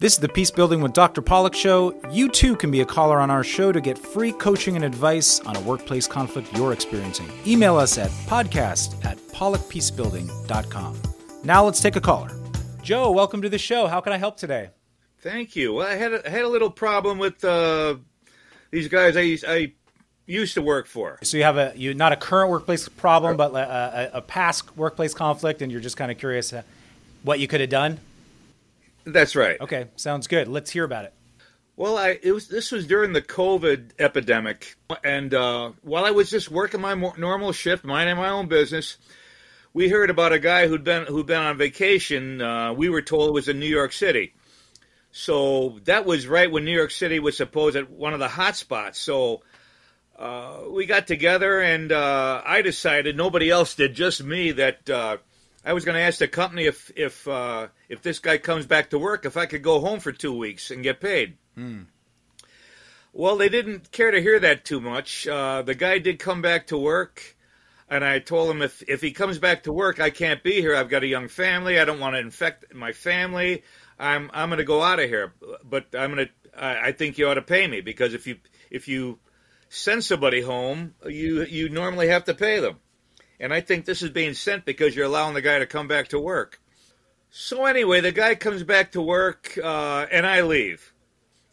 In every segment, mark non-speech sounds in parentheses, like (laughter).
This is the Peace Building with Dr. Pollack show. You too can be a caller on our show to get free coaching and advice on a workplace conflict you're experiencing. Email us at podcast at pollackpeacebuilding.com. Now let's take a caller. Joe, welcome to the show. How can I help today? Thank you. Well, I had a, I had a little problem with uh, these guys I, used- I used to work for. So you have a you not a current workplace problem, but a, a, a past workplace conflict, and you're just kind of curious uh, what you could have done. That's right. Okay, sounds good. Let's hear about it. Well, I it was this was during the COVID epidemic, and uh, while I was just working my normal shift, minding my own business, we heard about a guy who'd been who'd been on vacation. Uh, we were told it was in New York City, so that was right when New York City was supposed at one of the hot spots. So uh, we got together, and uh, I decided nobody else did, just me, that uh, I was going to ask the company if if uh, if this guy comes back to work, if I could go home for two weeks and get paid. Well, they didn't care to hear that too much. Uh, the guy did come back to work, and I told him if if he comes back to work, I can't be here. I've got a young family. I don't want to infect my family. I'm I'm going to go out of here. But I'm going to. I I think you ought to pay me because if you if you send somebody home, you you normally have to pay them. And I think this is being sent because you're allowing the guy to come back to work. So anyway, the guy comes back to work, uh, and I leave.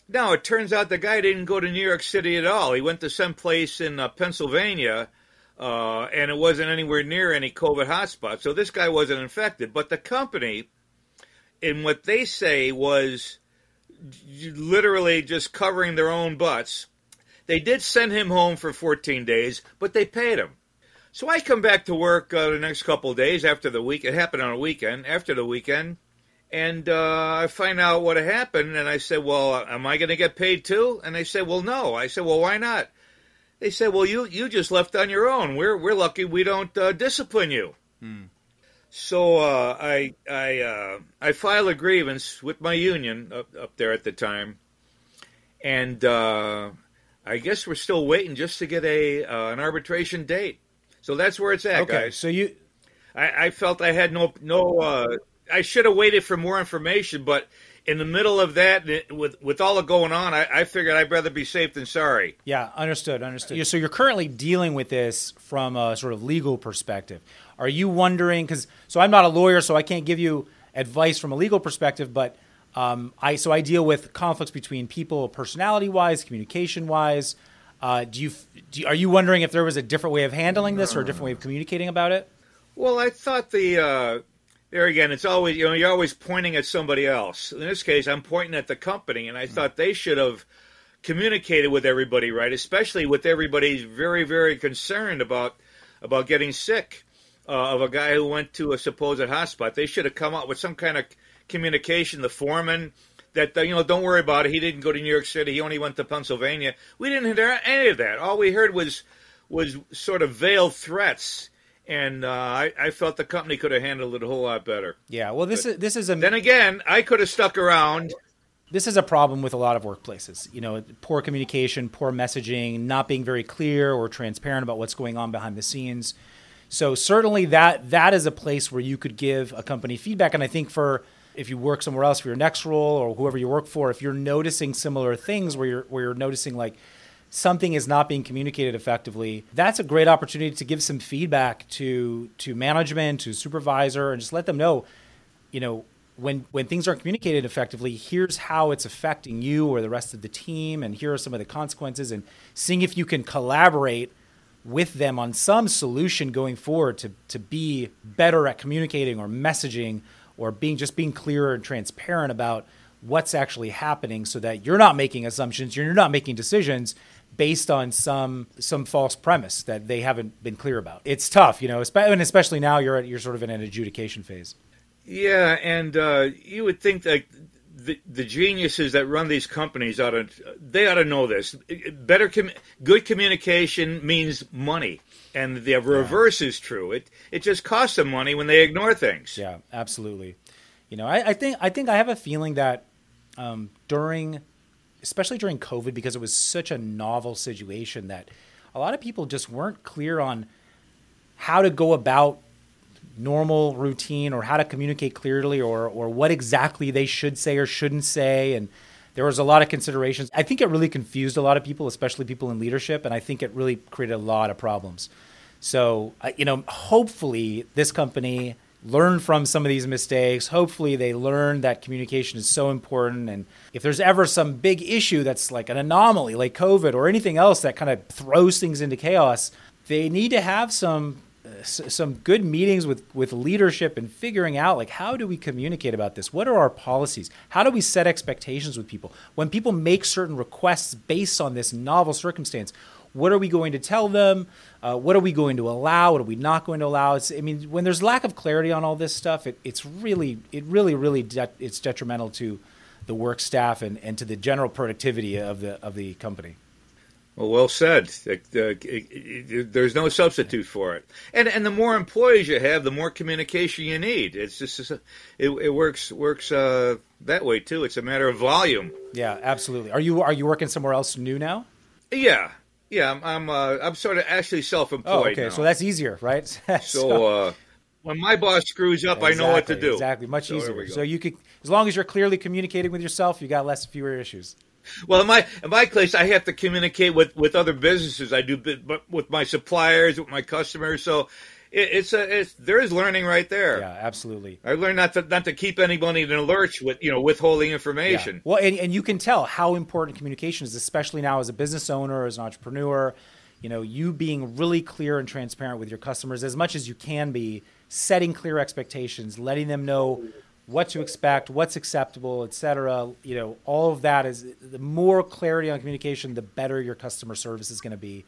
Now it turns out the guy didn't go to New York City at all. He went to some place in uh, Pennsylvania, uh, and it wasn't anywhere near any COVID hotspot. So this guy wasn't infected. But the company, in what they say was literally just covering their own butts, they did send him home for 14 days, but they paid him. So I come back to work uh, the next couple of days after the week. It happened on a weekend. After the weekend, and uh, I find out what happened, and I said, "Well, am I going to get paid too?" And they said, "Well, no." I said, "Well, why not?" They said, "Well, you you just left on your own. We're we're lucky we don't uh, discipline you." So uh, I I uh, I filed a grievance with my union up, up there at the time, and uh, I guess we're still waiting just to get a uh, an arbitration date. So that's where it's at, Okay, guys. so you I, I felt I had no no. Uh, I should have waited for more information, but in the middle of that, with with all the going on, I, I figured I'd rather be safe than sorry. Yeah, understood, understood. So you're currently dealing with this from a sort of legal perspective. Are you wondering? Because so I'm not a lawyer, so I can't give you advice from a legal perspective. But um, I so I deal with conflicts between people, personality wise, communication wise. Uh, do you, do you are you wondering if there was a different way of handling this or a different way of communicating about it? Well, I thought the uh, there again, it's always you know you're always pointing at somebody else. In this case, I'm pointing at the company, and I thought they should have communicated with everybody right, especially with everybody's very very concerned about about getting sick uh, of a guy who went to a supposed hotspot. They should have come up with some kind of communication. The foreman that you know, don't worry about it. He didn't go to New York City. He only went to Pennsylvania. We didn't hear any of that. All we heard was was sort of veiled threats, and uh, I, I felt the company could have handled it a whole lot better. Yeah. Well, this is this is a Then again, I could have stuck around. this is a problem with a lot of workplaces. You know, poor communication, poor messaging, not being very clear or transparent about what's going on behind the scenes. So certainly that that is a place where you could give a company feedback. And I think for if you work somewhere else for your next role or whoever you work for, if you're noticing similar things where you're where you're noticing like something is not being communicated effectively, that's a great opportunity to give some feedback to to management, to supervisor, and just let them know, you know, when when things aren't communicated effectively, here's how it's affecting you or the rest of the team, and here are some of the consequences, and seeing if you can collaborate with them on some solution going forward to to be better at communicating or messaging or being just being clearer and transparent about what's actually happening so that you're not making assumptions, you're not making decisions based on some some false premise that they haven't been clear about. It's tough, you know, and especially now you're at, you're sort of in an adjudication phase. Yeah, and uh, you would think that the, the geniuses that run these companies ought to they ought to know this. Better, com- good communication means money, and the reverse is true. It it just costs them money when they ignore things. Yeah, absolutely. You know, I, I think I think I have a feeling that um, during, especially during COVID, because it was such a novel situation, that a lot of people just weren't clear on how to go about normal routine or how to communicate clearly or or what exactly they should say or shouldn't say and there was a lot of considerations. I think it really confused a lot of people, especially people in leadership, and I think it really created a lot of problems. So, uh, you know, hopefully this company learned from some of these mistakes. Hopefully they learned that communication is so important. And if there's ever some big issue that's like an anomaly, like COVID or anything else that kind of throws things into chaos, they need to have some some good meetings with with leadership and figuring out like how do we communicate about this? What are our policies? How do we set expectations with people? When people make certain requests based on this novel circumstance what are we going to tell them? Uh, what are we going to allow? What are we not going to allow? It's, i mean when there's lack of clarity on all this stuff it, it's really it really really de- it's detrimental to the work staff and, and to the general productivity of the of the company well, well said. there's no substitute for it, and and the more employees you have, the more communication you need. It's just it, it works works uh, that way too. It's a matter of volume. Yeah, absolutely. Are you are you working somewhere else new now? Yeah, yeah. I'm I'm, uh, I'm sort of actually self-employed. Oh, okay, now. so that's easier, right? (laughs) so, so uh, when my boss screws up, exactly, I know what to do. Exactly, much so easier. So you could, as long as you're clearly communicating with yourself, you got less fewer issues. Well, in my in my case, I have to communicate with, with other businesses. I do but with my suppliers, with my customers. So it, it's a it's, there is learning right there. Yeah, absolutely. I learned not to not to keep anybody in a lurch with you know withholding information. Yeah. Well, and, and you can tell how important communication is, especially now as a business owner, as an entrepreneur. You know, you being really clear and transparent with your customers as much as you can be, setting clear expectations, letting them know what to expect, what's acceptable, et cetera. You know, all of that is the more clarity on communication, the better your customer service is going to be.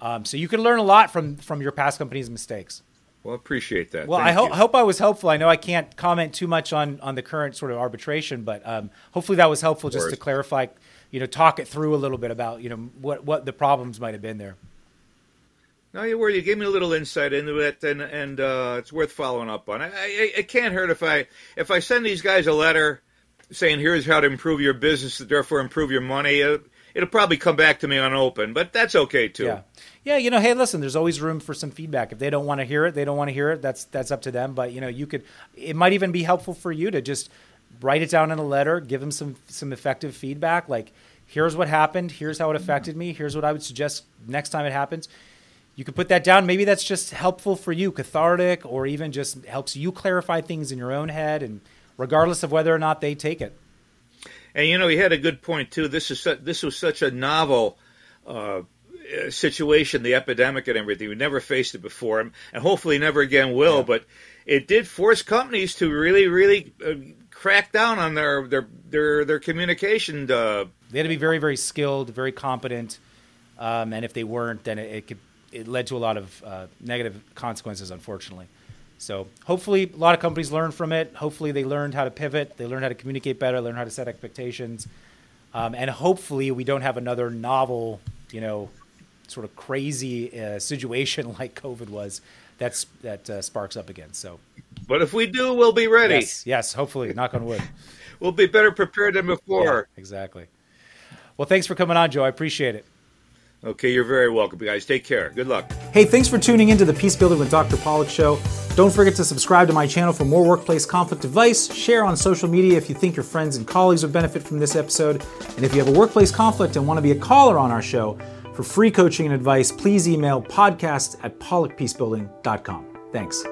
Um, so you can learn a lot from from your past company's mistakes. Well, I appreciate that. Well, Thank I ho- hope I was helpful. I know I can't comment too much on on the current sort of arbitration, but um, hopefully that was helpful just to clarify, you know, talk it through a little bit about you know what what the problems might have been there. No, you were. You gave me a little insight into it, and and uh, it's worth following up on. I, I, it can't hurt if I if I send these guys a letter saying here's how to improve your business, therefore improve your money. Uh, it'll probably come back to me unopened, but that's okay too. Yeah, yeah. You know, hey, listen, there's always room for some feedback. If they don't want to hear it, they don't want to hear it. That's that's up to them. But you know, you could. It might even be helpful for you to just write it down in a letter, give them some some effective feedback, like here's what happened, here's how it affected me, here's what I would suggest next time it happens you could put that down. Maybe that's just helpful for you, cathartic, or even just helps you clarify things in your own head, and regardless of whether or not they take it. And you know, he had a good point too. This is su- this was such a novel uh, situation, the epidemic and everything. We never faced it before, and hopefully never again will. Yeah. But it did force companies to really, really uh, crack down on their their their their communication. Uh, they had to be very, very skilled, very competent, um, and if they weren't, then it, it could it led to a lot of uh, negative consequences, unfortunately. So hopefully, a lot of companies learn from it. Hopefully, they learned how to pivot, they learned how to communicate better, learn how to set expectations, um, and hopefully, we don't have another novel, you know, sort of crazy uh, situation (laughs) like COVID was that's that uh, sparks up again. So, but if we do, we'll be ready. Yes, yes hopefully, knock on wood. (laughs) we'll be better prepared than before. Yeah, exactly. Well, thanks for coming on, Joe. I appreciate it. Okay, you're very welcome, guys. Take care. Good luck. Hey, thanks for tuning into the Peace Building with Dr. Pollack show. Don't forget to subscribe to my channel for more workplace conflict advice. Share on social media if you think your friends and colleagues would benefit from this episode. And if you have a workplace conflict and want to be a caller on our show for free coaching and advice, please email podcast at pollackpeacebuilding.com. Thanks.